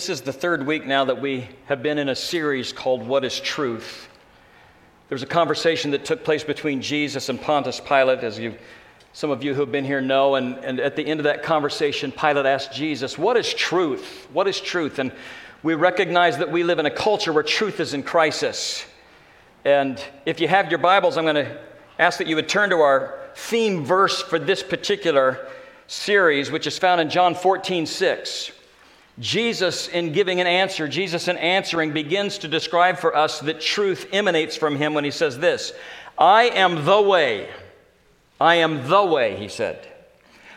This is the third week now that we have been in a series called What is Truth? There was a conversation that took place between Jesus and Pontius Pilate, as you, some of you who have been here know. And, and at the end of that conversation, Pilate asked Jesus, What is truth? What is truth? And we recognize that we live in a culture where truth is in crisis. And if you have your Bibles, I'm going to ask that you would turn to our theme verse for this particular series, which is found in John 14, 6. Jesus, in giving an answer, Jesus, in answering, begins to describe for us that truth emanates from him when he says this I am the way. I am the way, he said.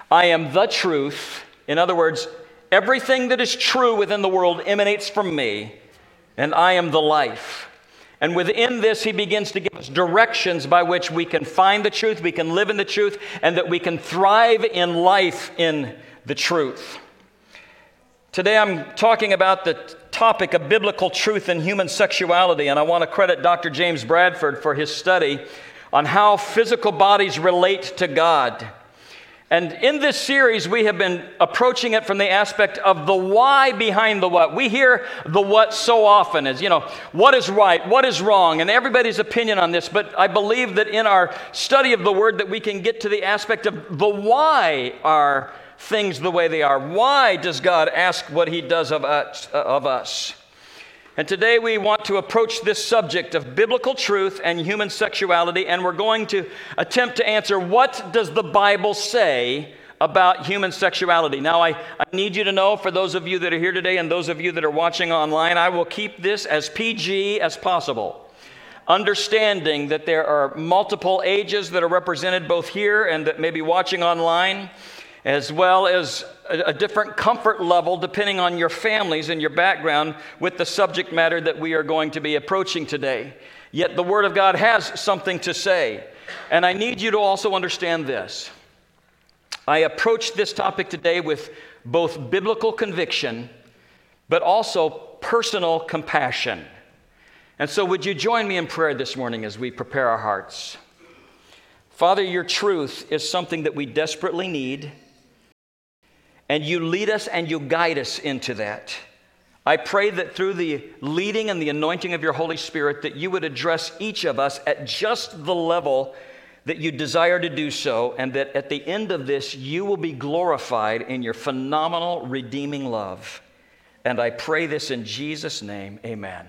I am the truth. In other words, everything that is true within the world emanates from me, and I am the life. And within this, he begins to give us directions by which we can find the truth, we can live in the truth, and that we can thrive in life in the truth. Today I'm talking about the topic of biblical truth and human sexuality, and I want to credit Dr. James Bradford for his study on how physical bodies relate to God. And in this series, we have been approaching it from the aspect of the why behind the what. We hear the what so often as, you know, what is right, what is wrong, and everybody's opinion on this. But I believe that in our study of the word that we can get to the aspect of the why are things the way they are. Why does God ask what He does of us? Uh, of us? And today we want to approach this subject of biblical truth and human sexuality, and we're going to attempt to answer what does the Bible say about human sexuality. Now, I, I need you to know, for those of you that are here today and those of you that are watching online, I will keep this as PG as possible understanding that there are multiple ages that are represented both here and that may be watching online as well as a, a, different comfort level depending on your families and your background with the subject matter that we are going to be approaching today. Yet the Word of God has something to say. And I need you to also understand this. I approach this topic today with both biblical conviction, but also personal compassion. And so, would you join me in prayer this morning as we prepare our hearts? Father, your truth is something that we desperately need and you lead us and you guide us into that. I pray that through the leading and the anointing of your Holy Spirit that you would address each of us at just the level that you desire to do so and that at the end of this you will be glorified in your phenomenal redeeming love. And I pray this in Jesus name. Amen.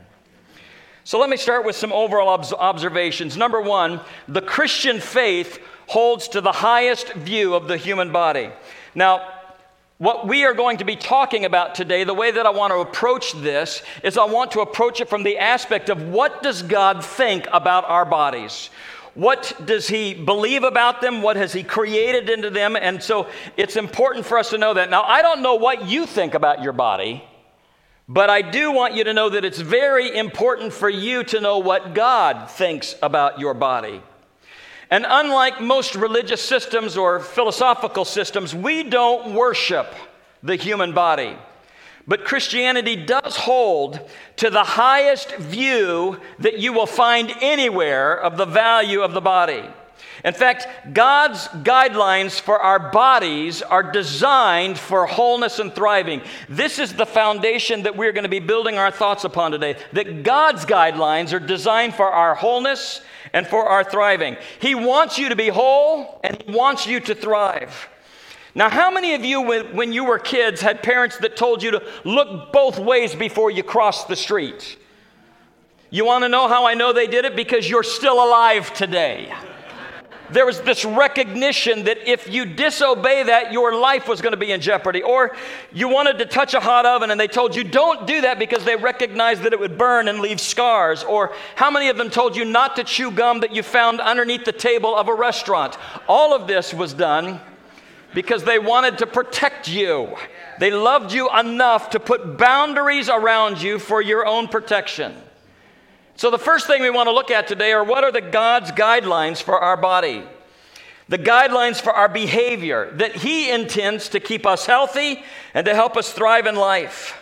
So let me start with some overall observations. Number 1, the Christian faith holds to the highest view of the human body. Now, what we are going to be talking about today, the way that I want to approach this is I want to approach it from the aspect of what does God think about our bodies? What does He believe about them? What has He created into them? And so it's important for us to know that. Now, I don't know what you think about your body, but I do want you to know that it's very important for you to know what God thinks about your body. And unlike most religious systems or philosophical systems, we don't worship the human body. But Christianity does hold to the highest view that you will find anywhere of the value of the body. In fact, God's guidelines for our bodies are designed for wholeness and thriving. This is the foundation that we're going to be building our thoughts upon today. That God's guidelines are designed for our wholeness and for our thriving. He wants you to be whole and He wants you to thrive. Now, how many of you, when you were kids, had parents that told you to look both ways before you cross the street? You want to know how I know they did it? Because you're still alive today there was this recognition that if you disobey that, your life was going to be in jeopardy. Or you wanted to touch a hot oven and they told you, don't do that because they recognized that it would burn and leave scars. Or how many of them told you not to chew gum that you found underneath the table of a restaurant? All of this was done because they wanted to protect you. They loved you enough to put boundaries around you for your own protection. So, the first thing we want to look at today are what are the God's guidelines for our body? The guidelines for our behavior that He intends to keep us healthy and to help us thrive in life.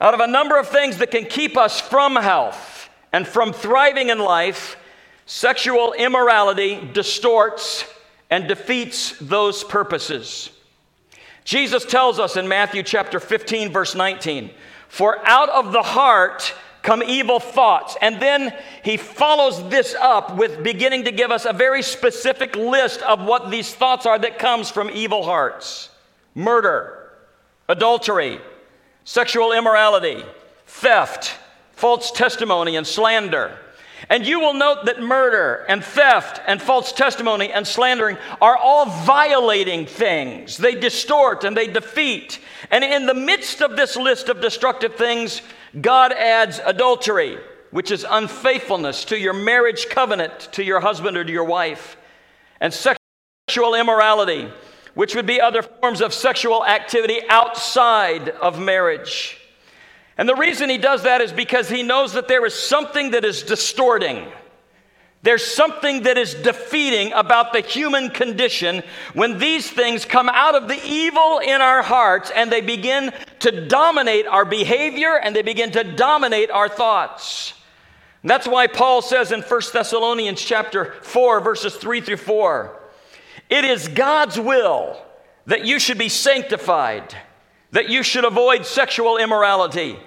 Out of a number of things that can keep us from health and from thriving in life, sexual immorality distorts and defeats those purposes. Jesus tells us in Matthew chapter 15, verse 19, For out of the heart come evil thoughts. And then he follows this up with beginning to give us a very specific list of what these thoughts are that comes from evil hearts murder, adultery, sexual immorality, theft, false testimony, and slander. And you will note that murder and theft and false testimony and slandering are all violating things. They distort and they defeat. And in the midst of this list of destructive things, God adds adultery, which is unfaithfulness to your marriage covenant to your husband or to your wife, and sexual immorality, which would be other forms of sexual activity outside of marriage. And the reason he does that is because he knows that there is something that is distorting there's something that is defeating about the human condition when these things come out of the evil in our hearts and they begin to dominate our behavior and they begin to dominate our thoughts. that's why Paul says in 1 Thessalonians chapter 4 verses 3 through 4, it is God's will that you should be sanctified, that you should avoid sexual immorality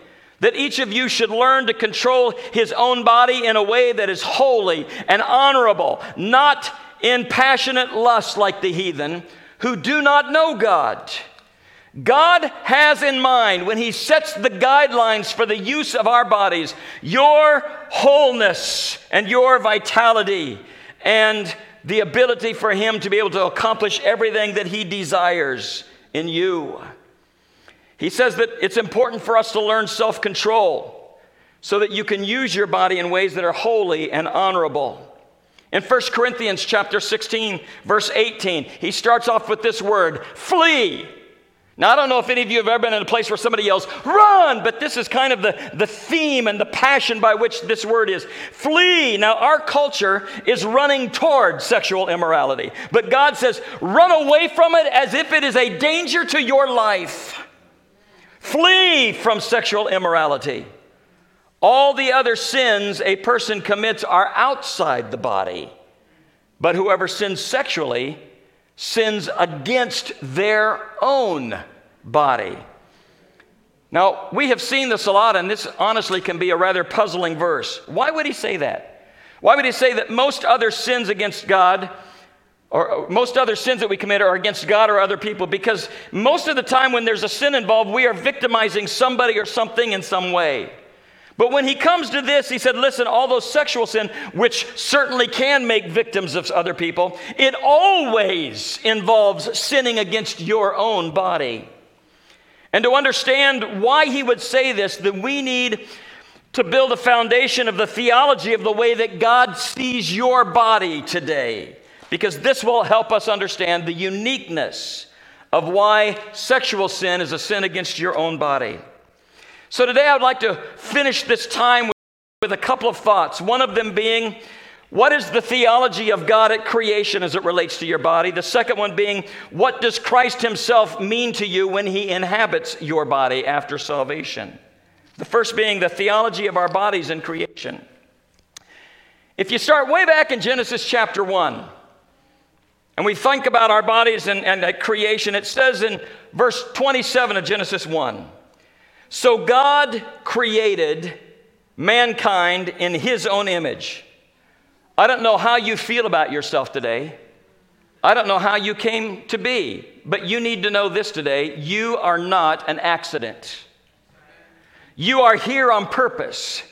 that each of you should learn to control his own body in a way that is holy and honorable, not in passionate lust like the heathen who do not know God. God has in mind when He sets the guidelines for the use of our bodies your wholeness and your vitality and the ability for Him to be able to accomplish everything that He desires in you. He says that it's important for us to learn self control so that you can use your body in ways that are holy and honorable. In 1 Corinthians chapter 16 verse 18, he starts off with this word, flee. Now, I don't know if any of you have ever been in a place where somebody yells, run, but this is kind of the, the theme and the passion by which this word is. Flee. Now, our culture is running toward sexual immorality, but God says, run away from it as if it is a danger to your life. Flee from sexual immorality. All the other sins a person commits are outside the body, but whoever sins sexually sins against their own body. Now, we have seen this a lot, and this honestly can be a rather puzzling verse. Why would he say that? Why would he say that most other sins against God or most other sins that we commit are against God or other people because most of the time when there's a sin involved, we are victimizing somebody or something in some way. But when he comes to this, he said, Listen, all those sexual sin, which certainly can make victims of other people, it always involves sinning against your own body. And to understand why he would say this, that we need to build a foundation of the theology of the way that God sees your body today because this will help us understand the uniqueness of why sexual sin is a sin against your own body. So today I would like to finish this time with a couple of thoughts. One of them being, what is the theology of God at creation as it relates to your body? The second one being, what does Christ Himself mean to you when He inhabits your body after salvation? The first being the theology of our bodies in creation. If you start way back in Genesis chapter 1, and we think about our bodies and, and creation, it says in verse 27 of Genesis 1 So God created mankind in his own image. I don't know how you feel about yourself today. I don't know how you came to be, but you need to know this today. You are not an accident. You are here on purpose.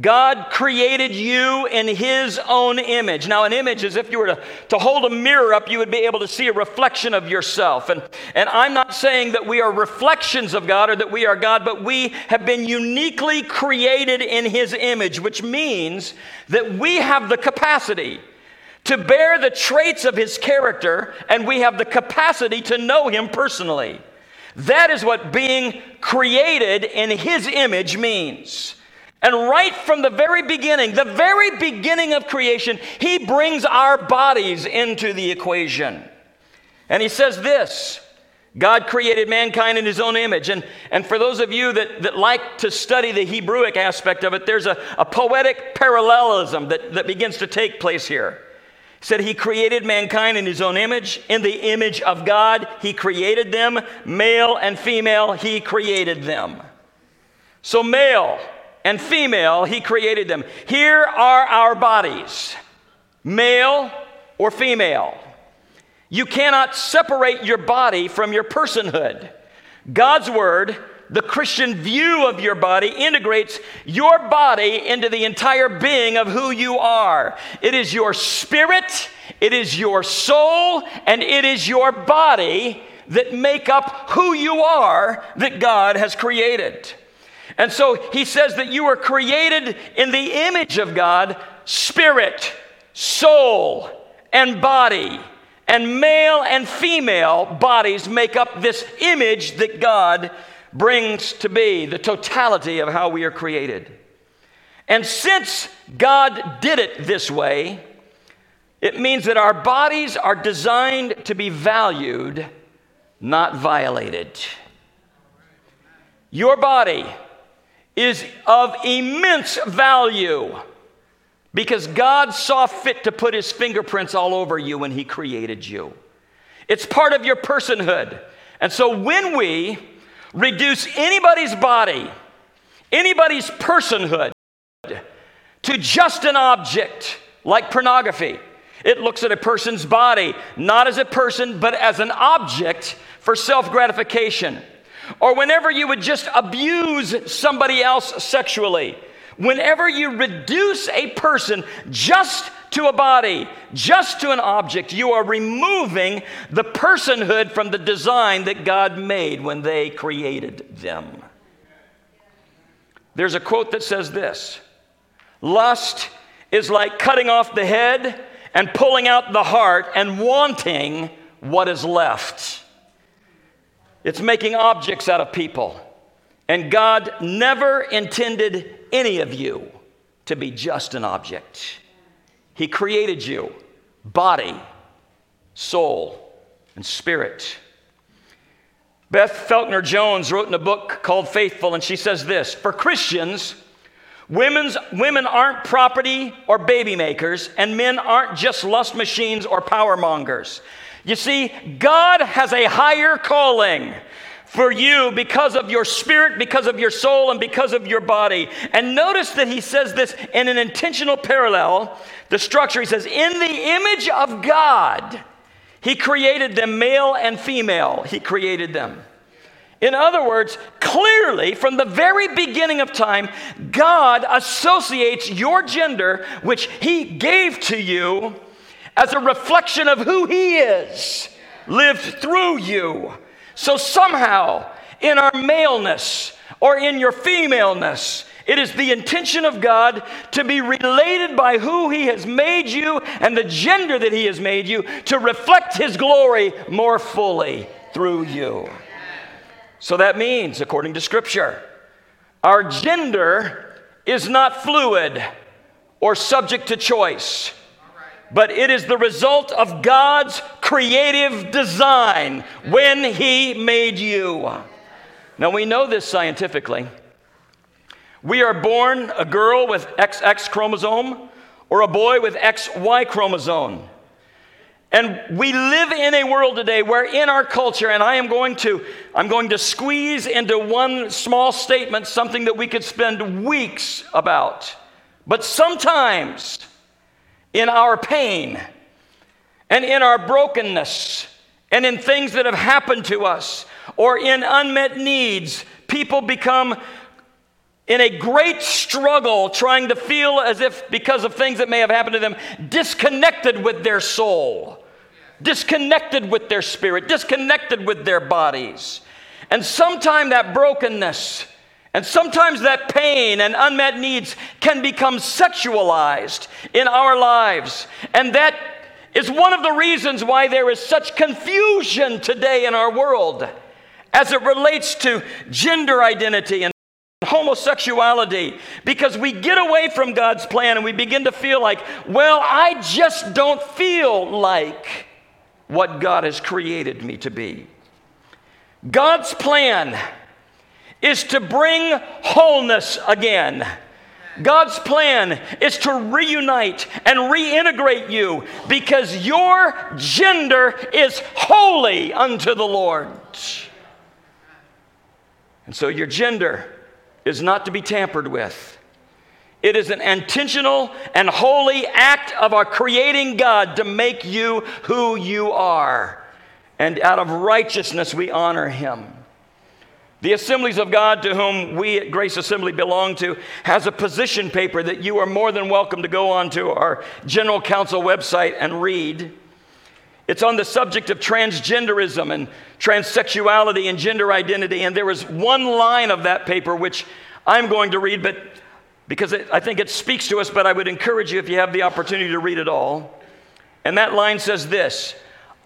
God created you in His own image. Now, an image is if you were to, to hold a mirror up, you would be able to see a reflection of yourself. And, and I'm not saying that we are reflections of God or that we are God, but we have been uniquely created in His image, which means that we have the capacity to bear the traits of His character and we have the capacity to know Him personally. That is what being created in His image means. And right from the very beginning, the very beginning of creation, he brings our bodies into the equation. And he says this God created mankind in his own image. And, and for those of you that, that like to study the Hebrewic aspect of it, there's a, a poetic parallelism that, that begins to take place here. He said he created mankind in his own image. In the image of God, he created them. Male and female, he created them. So, male and female, he created them. Here are our bodies male or female. You cannot separate your body from your personhood. God's word the Christian view of your body integrates your body into the entire being of who you are. It is your spirit, it is your soul, and it is your body that make up who you are that God has created. And so he says that you were created in the image of God, spirit, soul, and body. And male and female bodies make up this image that God brings to be the totality of how we are created. And since God did it this way, it means that our bodies are designed to be valued, not violated. Your body is of immense value because God saw fit to put his fingerprints all over you when he created you. It's part of your personhood. And so when we reduce anybody's body, anybody's personhood, to just an object like pornography. It looks at a person's body not as a person, but as an object for self gratification. Or whenever you would just abuse somebody else sexually, whenever you reduce a person just to a body, just to an object. You are removing the personhood from the design that God made when they created them. There's a quote that says this Lust is like cutting off the head and pulling out the heart and wanting what is left. It's making objects out of people. And God never intended any of you to be just an object. He created you body, soul, and spirit. Beth Felker Jones wrote in a book called Faithful, and she says this For Christians, women's, women aren't property or baby makers, and men aren't just lust machines or power mongers. You see, God has a higher calling for you because of your spirit, because of your soul, and because of your body. And notice that he says this in an intentional parallel. The structure, he says, in the image of God, he created them male and female. He created them. In other words, clearly, from the very beginning of time, God associates your gender, which He gave to you, as a reflection of who He is, lived through you. So somehow, in our maleness or in your femaleness, it is the intention of God to be related by who He has made you and the gender that He has made you to reflect His glory more fully through you. So that means, according to Scripture, our gender is not fluid or subject to choice but it is the result of God's creative design when He made you. Now, we know this scientifically. We are born a girl with XX chromosome or a boy with XY chromosome. And we live in a world today where in our culture, and I am going to, I'm going to squeeze into one small statement something that we could spend weeks about. But sometimes in our pain and in our brokenness and in things that have happened to us or in unmet needs, people become in a great struggle trying to feel as if, because of things that may have happened to them, disconnected with their soul, disconnected with their spirit, disconnected with their bodies. And sometimes that brokenness and sometimes that pain and unmet needs can become sexualized in our lives. And that is one of the reasons why there is such confusion today in our world as it relates to gender identity and homosexuality because we get away from God's plan and we begin to feel like, well, I just don't feel like what God has created me to be. God's plan is to bring wholeness again. God's plan is to reunite and reintegrate you because your gender is holy unto the Lord. And so your gender is not to be tampered with. It is an intentional and holy act of our creating God to make you who you are. And out of righteousness, we honor Him. The Assemblies of God, to whom we at Grace Assembly belong to, has a position paper that you are more than welcome to go onto our General Council website and read. It's on the subject of transgenderism and transsexuality and gender identity. And there is one line of that paper which I'm going to read, but because it, I think it speaks to us, but I would encourage you if you have the opportunity to read it all. And that line says this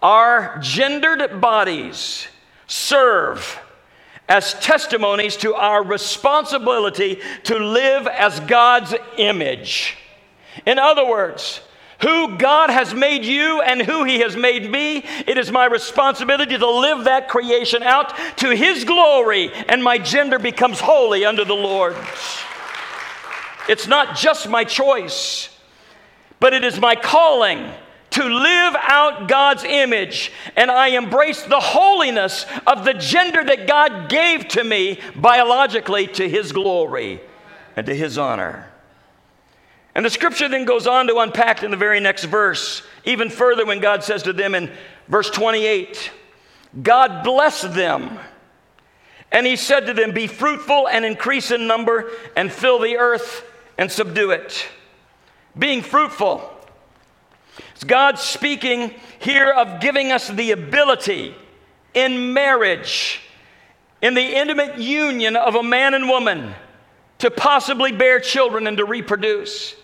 Our gendered bodies serve as testimonies to our responsibility to live as God's image. In other words, who God has made you and who He has made me, it is my responsibility to live that creation out to His glory, and my gender becomes holy under the Lord. It's not just my choice, but it is my calling to live out God's image, and I embrace the holiness of the gender that God gave to me biologically to His glory and to His honor. And the scripture then goes on to unpack in the very next verse, even further when God says to them in verse 28 God blessed them. And he said to them, Be fruitful and increase in number, and fill the earth and subdue it. Being fruitful. It's God speaking here of giving us the ability in marriage, in the intimate union of a man and woman, to possibly bear children and to reproduce.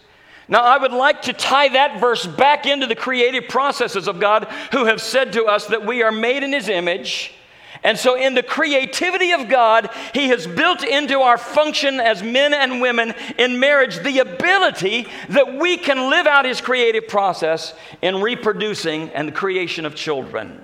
Now, I would like to tie that verse back into the creative processes of God who have said to us that we are made in His image and so, in the creativity of God, He has built into our function as men and women in marriage the ability that we can live out His creative process in reproducing and the creation of children.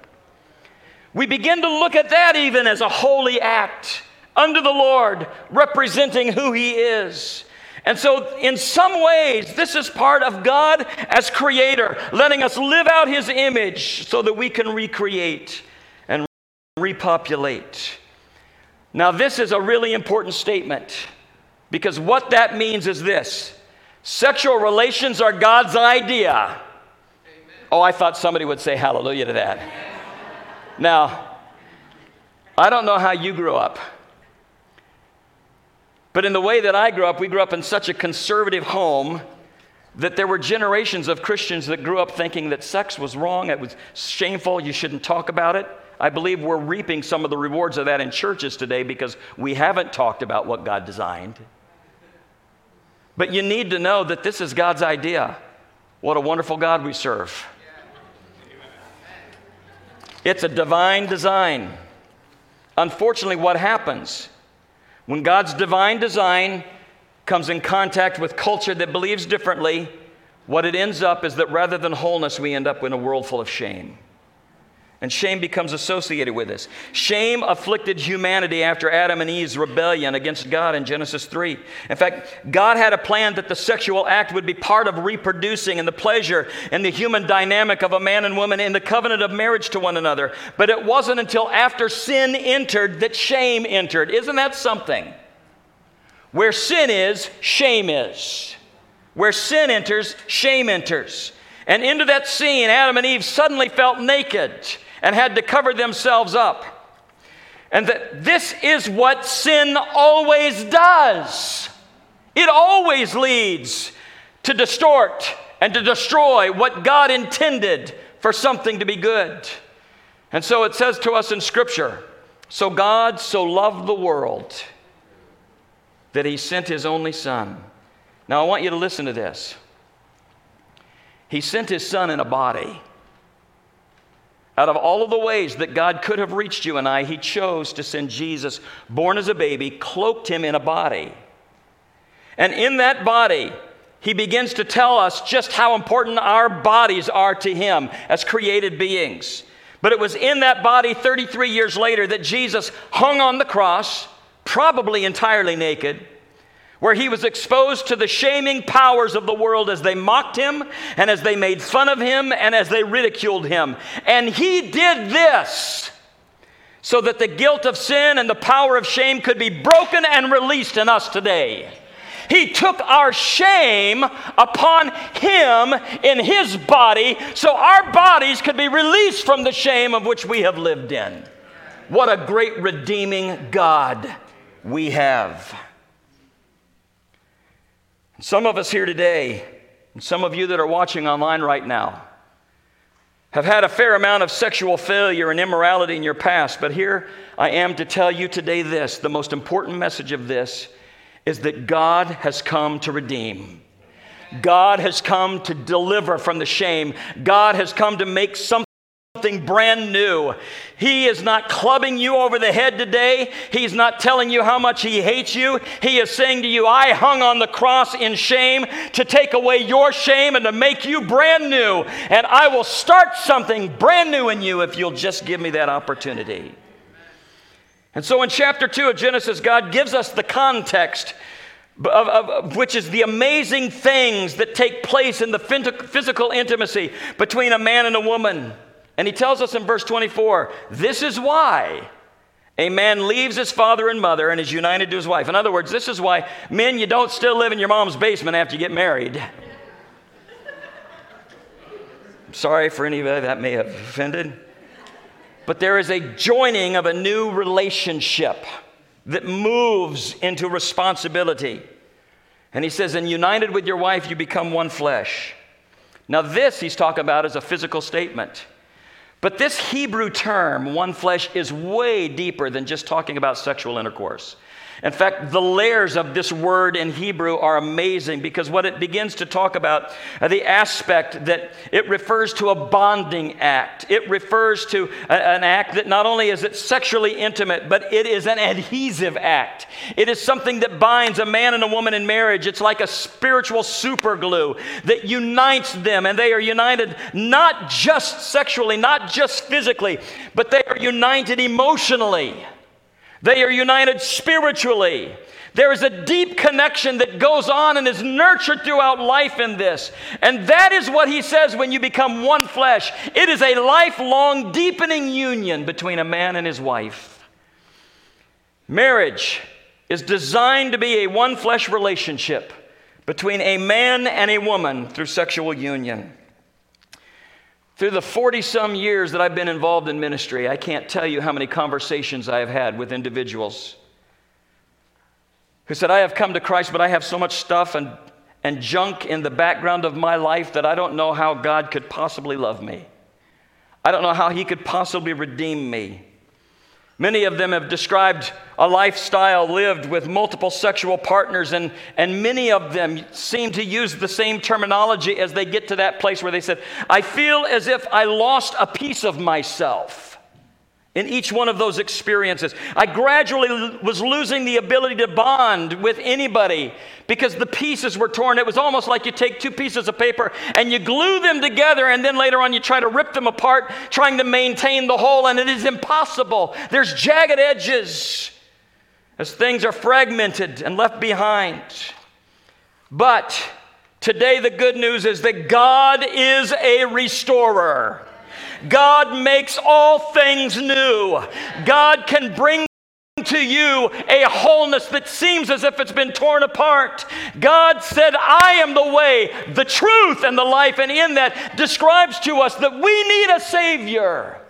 We begin to look at that even as a holy act under the Lord, representing who He is. And so, in some ways, this is part of God as creator, letting us live out His image so that we can recreate repopulate. Now, this is a really important statement because what that means is this sexual relations are God's idea. Amen. Oh, I thought somebody would say hallelujah to that. Now, I don't know how you grew up, but in the way that I grew up, we grew up in such a conservative home that there were generations of Christians that grew up thinking that sex was wrong, it was shameful, you shouldn't talk about it. I believe we're reaping some of the rewards of that in churches today because we haven't talked about what God designed. But you need to know that this is God's idea. What a wonderful God we serve. It's a divine design. Unfortunately, what happens when God's divine design comes in contact with culture that believes differently, what it ends up is that rather than wholeness, we end up in a world full of shame. And shame becomes associated with this. Shame afflicted humanity after Adam and Eve's rebellion against God in Genesis 3. In fact, God had a plan that the sexual act would be part of reproducing and the pleasure and the human dynamic of a man and woman in the covenant of marriage to one another. But it wasn't until after sin entered that shame entered. Isn't that something? Where sin is, shame is. Where sin enters, shame enters. And into that scene, Adam and Eve suddenly felt naked and had to cover themselves up. And that this is what sin always does. It always leads to distort and to destroy what God intended for something to be good. And so it says to us in Scripture So God so loved the world that he sent his only Son. Now I want you to listen to this. He sent his Son in a body. Out of all of the ways that God could have reached you and I, He chose to send Jesus, born as a baby, cloaked Him in a body. And in that body, He begins to tell us just how important our bodies are to Him as created beings. But it was in that body 33 years later that Jesus hung on the cross, probably entirely naked, where he was exposed to the shaming powers of the world as they mocked him and as they made fun of him and as they ridiculed him. And he did this so that the guilt of sin and the power of shame could be broken and released in us today. He took our shame upon him in his body so our bodies could be released from the shame of which we have lived in. What a great redeeming God we have. Some of us here today, and some of you that are watching online right now, have had a fair amount of sexual failure and immorality in your past, but here I am to tell you today this the most important message of this is that God has come to redeem. God has come to deliver from the shame. God has come to make something something brand new. He is not clubbing you over the head today. He's not telling you how much He hates you. He is saying to you, I hung on the cross in shame to take away your shame and to make you brand new. And I will start something brand new in you if you'll just give me that opportunity. And so in chapter 2 of Genesis, God gives us the context. Of, of, of, which is the amazing things that take place in the physical intimacy between a man and a woman. And he tells us in verse 24 this is why a man leaves his father and mother and is united to his wife. In other words, this is why men, you don't still live in your mom's basement after you get married. I'm Sorry for anybody that may have offended. But there is a joining of a new relationship that moves into responsibility. And he says, and united with your wife, you become one flesh. Now, this he's talking about is a physical statement. But this Hebrew term, one flesh, is way deeper than just talking about sexual intercourse. In fact, the layers of this word in Hebrew are amazing because what it begins to talk about, the aspect that it refers to a bonding act. It refers to a, an act that not only is it sexually intimate, but it is an adhesive act. It is something that binds a man and a woman in marriage. It's like a spiritual super glue that unites them, and they are united not just sexually, not just physically, but they are united emotionally. They are united spiritually. There is a deep connection that goes on and is nurtured throughout life in this. And that is what he says when you become one flesh. It is a lifelong, deepening union between a man and his wife. Marriage is designed to be a one flesh relationship between a man and a woman through sexual union. Through the 40 some years that I've been involved in ministry, I can't tell you how many conversations I have had with individuals who said, I have come to Christ, but I have so much stuff and, and junk in the background of my life that I don't know how God could possibly love me. I don't know how He could possibly redeem me. Many of them have described a lifestyle lived with multiple sexual partners, and, and many of them seem to use the same terminology as they get to that place where they said, I feel as if I lost a piece of myself in each one of those experiences. I gradually was losing the ability to bond with anybody because the pieces were torn. It was almost like you take two pieces of paper and you glue them together, and then later on you try to rip them apart, trying to maintain the whole, and it is impossible. There's jagged edges as things are fragmented and left behind. But today, the good news is that God is a restorer. God makes all things new. God can bring to you a wholeness that seems as if it's been torn apart. God said, I am the way, the truth, and the life. And in that describes to us that we need a Savior.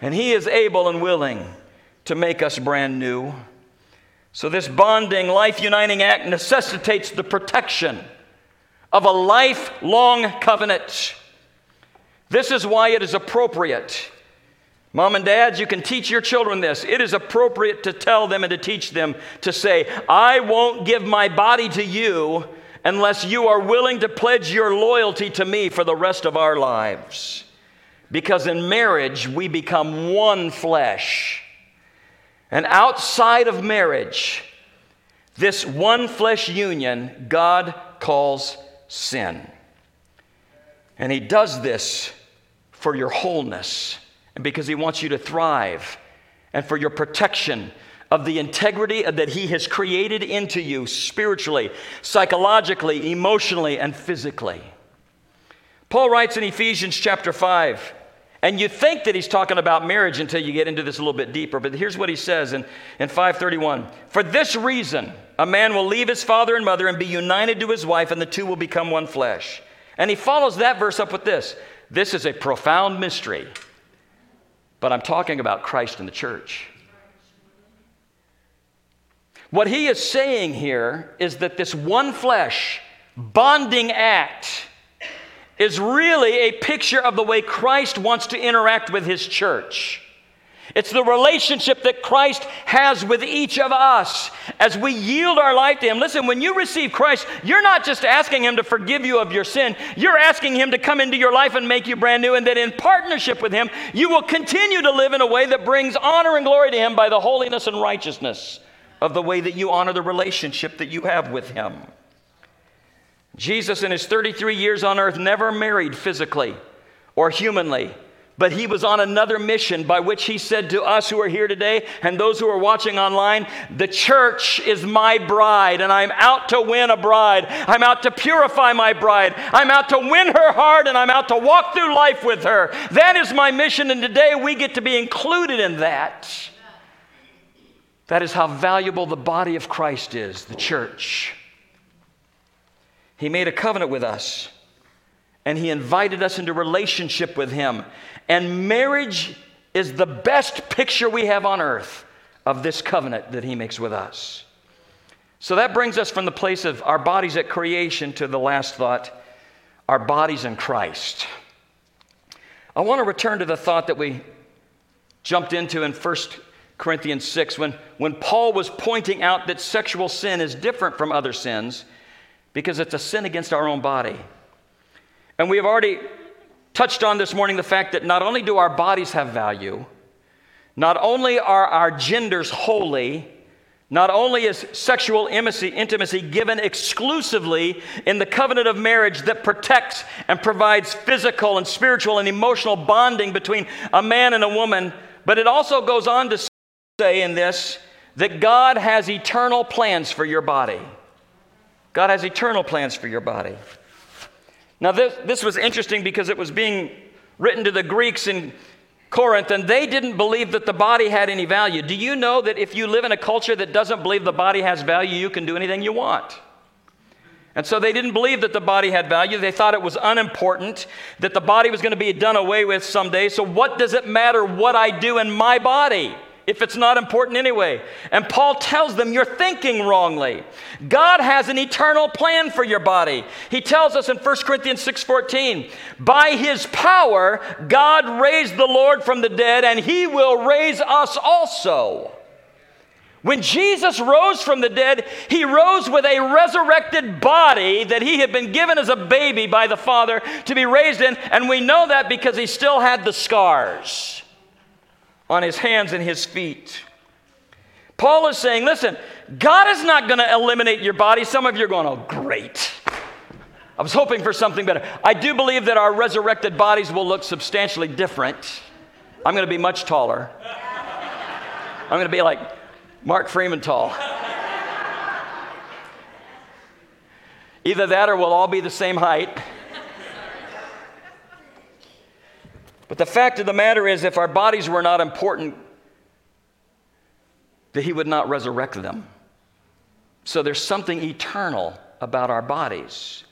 And He is able and willing to make us brand new. So, this bonding, life uniting act necessitates the protection of a lifelong covenant. This is why it is appropriate. Mom and dads, you can teach your children this. It is appropriate to tell them and to teach them to say, I won't give my body to you unless you are willing to pledge your loyalty to me for the rest of our lives. Because in marriage, we become one flesh. And outside of marriage, this one flesh union, God calls sin. And He does this for your wholeness and because He wants you to thrive and for your protection of the integrity that He has created into you spiritually, psychologically, emotionally, and physically. Paul writes in Ephesians chapter 5, and you think that he's talking about marriage until you get into this a little bit deeper, but here's what he says in, in 531 For this reason, a man will leave his father and mother and be united to his wife, and the two will become one flesh. And he follows that verse up with this This is a profound mystery, but I'm talking about Christ and the church. What he is saying here is that this one flesh bonding act is really a picture of the way Christ wants to interact with his church. It's the relationship that Christ has with each of us as we yield our life to Him. Listen, when you receive Christ, you're not just asking Him to forgive you of your sin, you're asking Him to come into your life and make you brand new, and that in partnership with Him, you will continue to live in a way that brings honor and glory to Him by the holiness and righteousness of the way that you honor the relationship that you have with Him. Jesus, in his 33 years on earth, never married physically or humanly, but he was on another mission by which he said to us who are here today and those who are watching online, The church is my bride, and I'm out to win a bride. I'm out to purify my bride. I'm out to win her heart, and I'm out to walk through life with her. That is my mission, and today we get to be included in that. That is how valuable the body of Christ is, the church. He made a covenant with us and he invited us into relationship with him. And marriage is the best picture we have on earth of this covenant that he makes with us. So that brings us from the place of our bodies at creation to the last thought our bodies in Christ. I want to return to the thought that we jumped into in 1 Corinthians 6 when, when Paul was pointing out that sexual sin is different from other sins because it's a sin against our own body. And we have already touched on this morning the fact that not only do our bodies have value, not only are our genders holy, not only is sexual intimacy, given exclusively in the covenant of marriage that protects and provides physical and spiritual and emotional bonding between a man and a woman, but it also goes on to say in this that God has eternal plans for your body. God has eternal plans for your body. Now, this, this was interesting because it was being written to the Greeks in Corinth, and they didn't believe that the body had any value. Do you know that if you live in a culture that doesn't believe the body has value, you can do anything you want? And so they didn't believe that the body had value. They thought it was unimportant, that the body was going to be done away with someday. So, what does it matter what I do in my body? If it's not important anyway. And Paul tells them you're thinking wrongly. God has an eternal plan for your body. He tells us in 1 Corinthians 6:14, "By his power God raised the Lord from the dead and he will raise us also." When Jesus rose from the dead, he rose with a resurrected body that he had been given as a baby by the Father to be raised in, and we know that because he still had the scars on his hands and his feet. Paul is saying, listen, God is not going to eliminate your body. Some of you are going, oh, great. I was hoping for something better. I do believe that our resurrected bodies will look substantially different. I'm going to be much taller. I'm going to be like Mark Freeman tall. Either that or we'll all be the same height. But the fact of the matter is, if our bodies were not important, that He would not resurrect them. So there's something eternal about our bodies.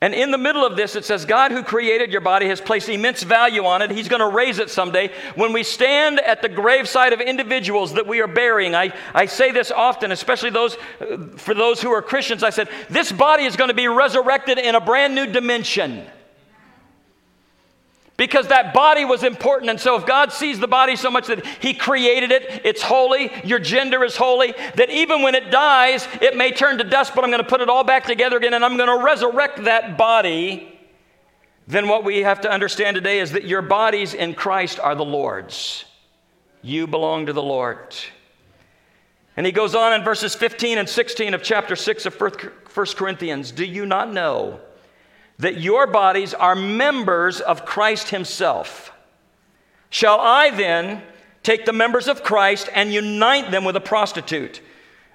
And in the middle of this, it says, God who created your body has placed immense value on it. He's going to raise it someday. When we stand at the graveside of individuals that we are burying, I, I say this often, especially those, uh, for those who are Christians, I said, this body is going to be resurrected in a brand new dimension because that body was important. And so, if God sees the body so much that He created it, it's holy, your gender is holy, that even when it dies, it may turn to dust, but I'm going to put it all back together again and I'm going to resurrect that body. Then, what we have to understand today is that your bodies in Christ are the Lord's. You belong to the Lord. And he goes on in verses 15 and 16 of chapter 6 of 1 Corinthians Do you not know? That your bodies are members of Christ Himself. Shall I then take the members of Christ and unite them with a prostitute.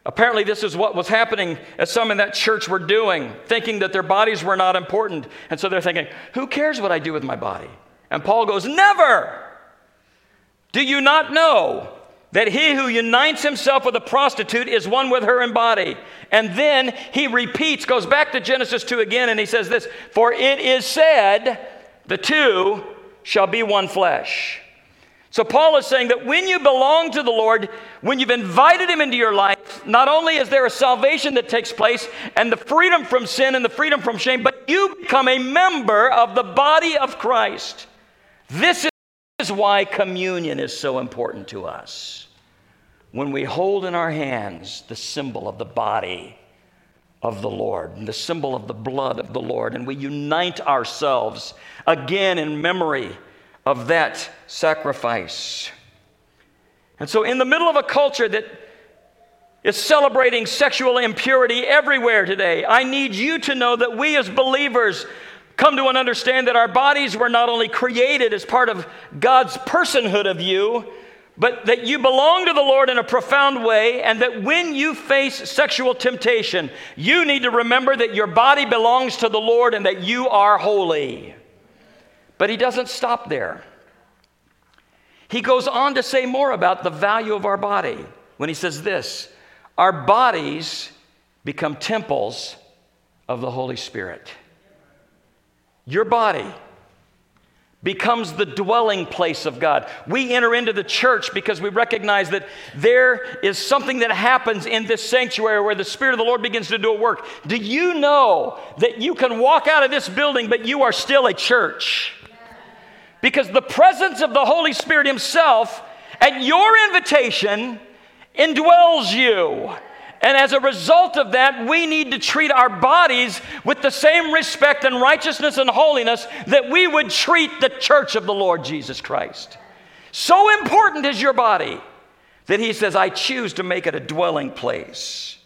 Apparently, this is what was happening as some in that church were doing, thinking that their bodies were not important. And so they're thinking, who cares what I do with my body? And Paul goes, never! Do you not know that he who unites himself with a prostitute is one with her in body? And then he repeats, goes back to Genesis 2 again, and he says this For it is said, the two shall be one flesh. So, Paul is saying that when you belong to the Lord, when you've invited Him into your life, not only is there a salvation that takes place and the freedom from sin and the freedom from shame, but you become a member of the body of Christ. This is why communion is so important to us. When we hold in our hands the symbol of the body of the Lord, and the symbol of the blood of the Lord, and we unite ourselves again in memory of that sacrifice. And so, in the middle of a culture that is celebrating sexual impurity everywhere today, I need you to know that we as believers come to an understand that our bodies were not only created as part of God's personhood of you, but that you belong to the Lord in a profound way, and that when you face sexual temptation, you need to remember that your body belongs to the Lord and that you are holy. But he doesn't stop there. He goes on to say more about the value of our body when he says this Our bodies become temples of the Holy Spirit. Your body becomes the dwelling place of God. We enter into the church because we recognize that there is something that happens in this sanctuary where the Spirit of the Lord begins to do a work. Do you know that you can walk out of this building, but you are still a church? Because the presence of the Holy Spirit Himself, at your invitation, indwells you. And as a result of that, we need to treat our bodies with the same respect and righteousness and holiness that we would treat the church of the Lord Jesus Christ. So important is your body that he says, I choose to make it a dwelling place.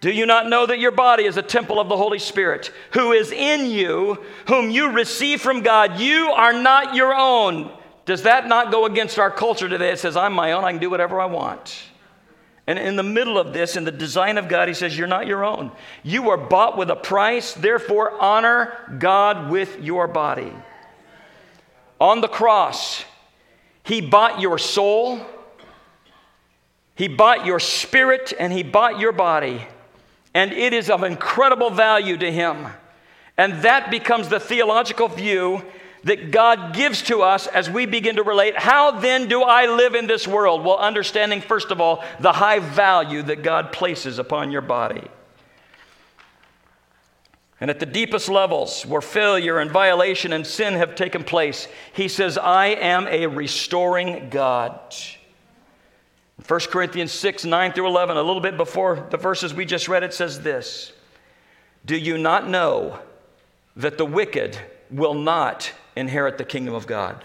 Do you not know that your body is a temple of the Holy Spirit who is in you, whom you receive from God? You are not your own. Does that not go against our culture today? It says, I'm my own, I can do whatever I want. And in the middle of this, in the design of God, he says, You're not your own. You were bought with a price, therefore, honor God with your body. On the cross, he bought your soul, he bought your spirit, and he bought your body and it is of incredible value to him. And that becomes the theological view that God gives to us as we begin to relate. How then do I live in this world? Well, understanding, first of all, the high value that God places upon your body. And at the deepest levels where failure and violation and sin have taken place, he says, I am a restoring God. 1 Corinthians 6, 9 through 11, a little bit before the verses we just read, it says this Do you not know that the wicked will not inherit the kingdom of God?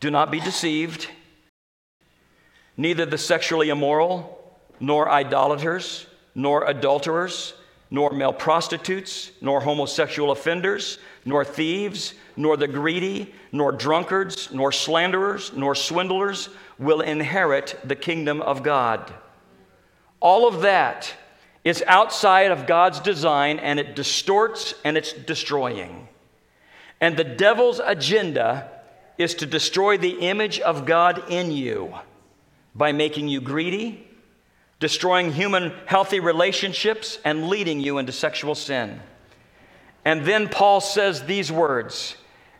Do not be deceived. Neither the sexually immoral, nor idolaters, nor adulterers, nor male prostitutes, nor homosexual offenders, nor thieves, nor the greedy, nor drunkards, nor slanderers, nor swindlers will inherit the kingdom of God. All of that is outside of God's design and it distorts and it's destroying. And the devil's agenda is to destroy the image of God in you by making you greedy, destroying human healthy relationships, and leading you into sexual sin. And then Paul says these words,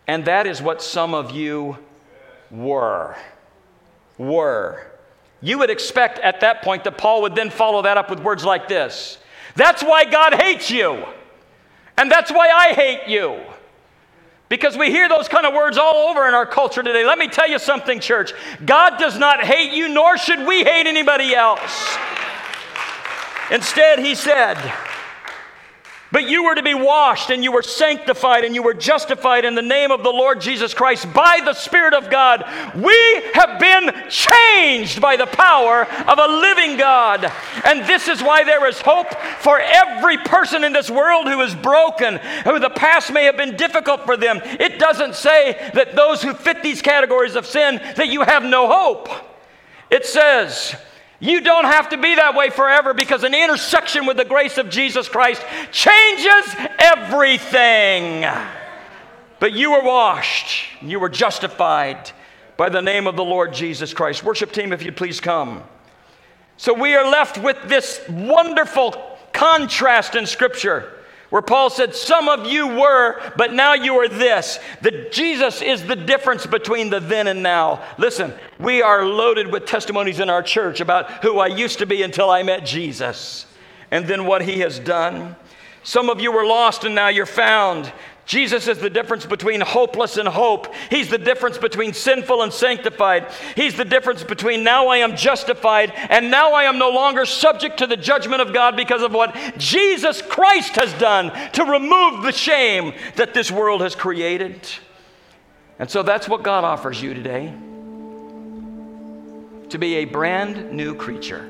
and that is what some of you were were. You would expect at that point that Paul would then follow that up with words like this That's why God hates you. And that's why I hate you. Because we hear those kind of words all over in our culture today. Let me tell you something, church. God does not hate you, nor should we hate anybody else. Instead, he said, But you were to be washed and you were sanctified and you were justified in the name of the Lord Jesus Christ by the Spirit of God. We have been changed by the power of a living God. And this is why there is hope for every person in this world who is broken, who the past may have been difficult for them. It doesn't say that those who fit these categories of sin that you have no hope. It says, you don't have to be that way forever because an intersection with the grace of Jesus Christ changes everything. But you were washed, you were justified by the name of the Lord Jesus Christ. Worship team, if you'd please come. So we are left with this wonderful contrast in Scripture where Paul said, Some of you were, but now you are this. The, Jesus is the difference between the then and now. Listen, we are loaded with testimonies in our church about who I used to be until I met Jesus and then what he has done. Some of you were lost and now you're found. Jesus is the difference between hopeless and hope. He's the difference between sinful and sanctified. He's the difference between now I am justified and now I am no longer subject to the judgment of God because of what Jesus Christ has done to remove the shame that this world has created. And so that's what God offers you today to be a brand new creature.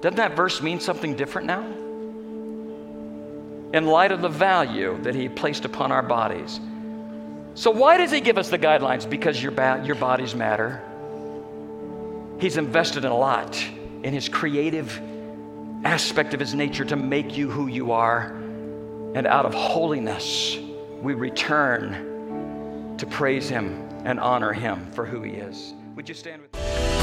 Doesn't that verse mean something different now? In light of the value that He placed upon our bodies. So, why does He give us the guidelines? Because your, ba- your bodies matter. He's invested in a lot in His creative aspect of His nature to make you who you are. And out of holiness, we return to praise Him and honor Him for who He is. Would you stand with me?